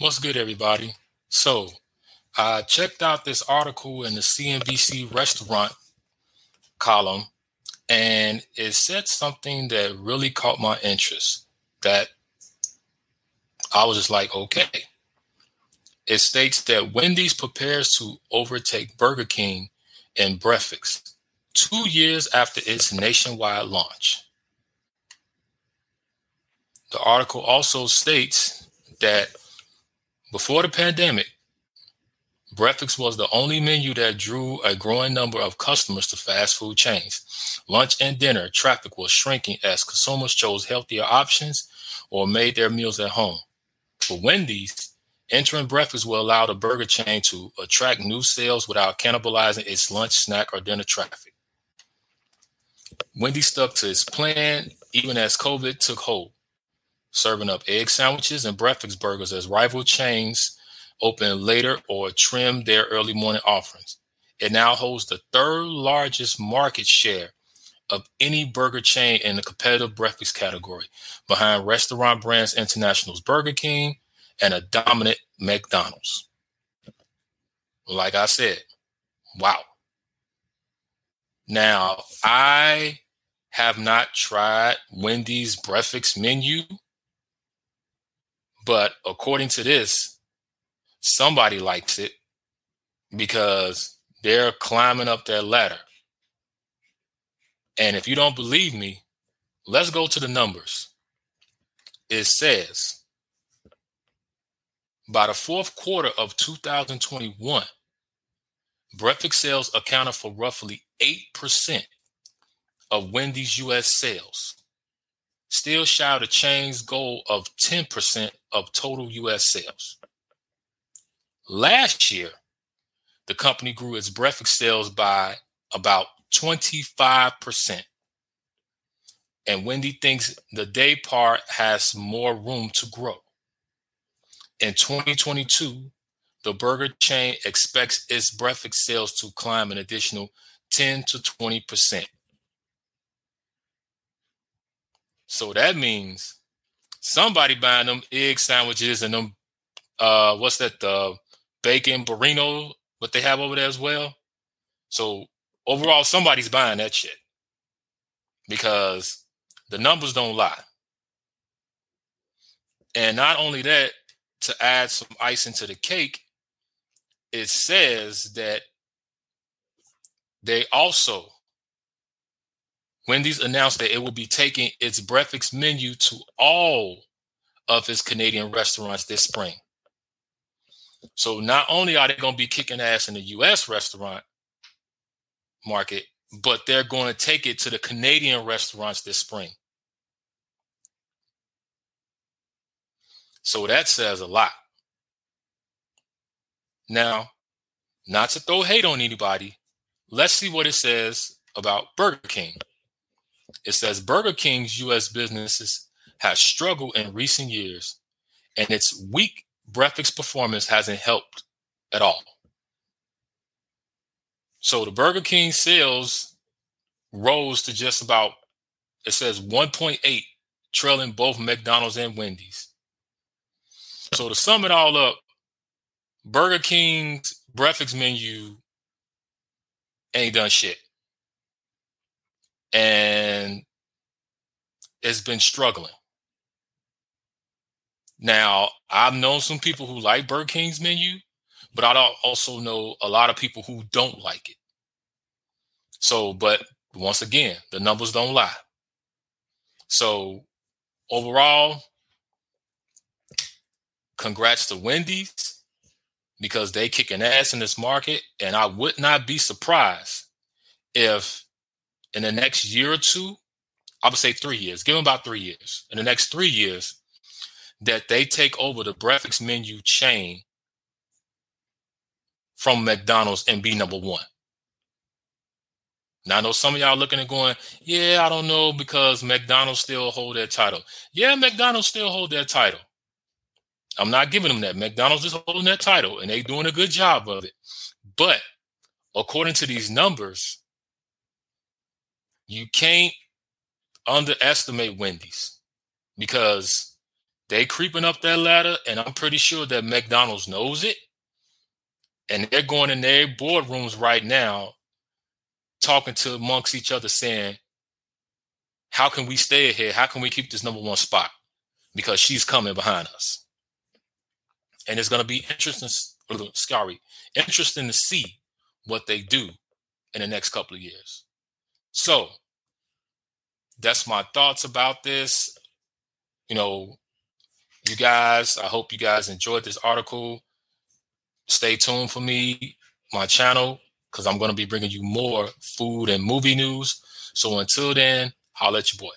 What's good, everybody? So, I checked out this article in the CNBC restaurant column, and it said something that really caught my interest. That I was just like, okay. It states that Wendy's prepares to overtake Burger King in breakfast two years after its nationwide launch. The article also states that before the pandemic, breakfast was the only menu that drew a growing number of customers to fast food chains. Lunch and dinner traffic was shrinking as consumers chose healthier options or made their meals at home. For Wendy's, entering breakfast will allow the burger chain to attract new sales without cannibalizing its lunch, snack, or dinner traffic. Wendy stuck to its plan even as COVID took hold serving up egg sandwiches and breakfast burgers as rival chains open later or trim their early morning offerings. It now holds the third largest market share of any burger chain in the competitive breakfast category, behind Restaurant Brands International's Burger King and a dominant McDonald's. Like I said, wow. Now, I have not tried Wendy's breakfast menu but according to this, somebody likes it because they're climbing up that ladder. And if you don't believe me, let's go to the numbers. It says by the fourth quarter of 2021, breakfast sales accounted for roughly 8% of Wendy's US sales still shy of the chain's goal of 10% of total US sales. Last year, the company grew its breakfast sales by about 25%. And Wendy thinks the day part has more room to grow. In 2022, the burger chain expects its breakfast sales to climb an additional 10 to 20%. So that means somebody buying them egg sandwiches and them uh what's that the bacon burrito what they have over there as well. So overall somebody's buying that shit. Because the numbers don't lie. And not only that, to add some icing to the cake, it says that they also Wendy's announced that it will be taking its breakfast menu to all of its Canadian restaurants this spring. So not only are they going to be kicking ass in the US restaurant market, but they're going to take it to the Canadian restaurants this spring. So that says a lot. Now, not to throw hate on anybody, let's see what it says about Burger King. It says Burger King's U.S. businesses have struggled in recent years, and its weak breakfast performance hasn't helped at all. So the Burger King sales rose to just about, it says 1.8, trailing both McDonald's and Wendy's. So to sum it all up, Burger King's breakfast menu ain't done shit and it's been struggling. Now, I've known some people who like Burger King's menu, but I also know a lot of people who don't like it. So, but once again, the numbers don't lie. So, overall, congrats to Wendy's because they kicking ass in this market, and I would not be surprised if in the next year or two, I would say three years, give them about three years. In the next three years, that they take over the breakfast menu chain from McDonald's and be number one. Now I know some of y'all looking and going, yeah, I don't know because McDonald's still hold their title. Yeah, McDonald's still hold their title. I'm not giving them that. McDonald's is holding that title and they doing a good job of it. But according to these numbers, you can't underestimate Wendy's because They creeping up that ladder, and I'm pretty sure that McDonald's knows it. And they're going in their boardrooms right now, talking to amongst each other, saying, How can we stay here? How can we keep this number one spot? Because she's coming behind us. And it's going to be interesting, scary, interesting to see what they do in the next couple of years. So that's my thoughts about this. You know, you guys, I hope you guys enjoyed this article. Stay tuned for me, my channel, because I'm going to be bringing you more food and movie news. So until then, holla at your boy.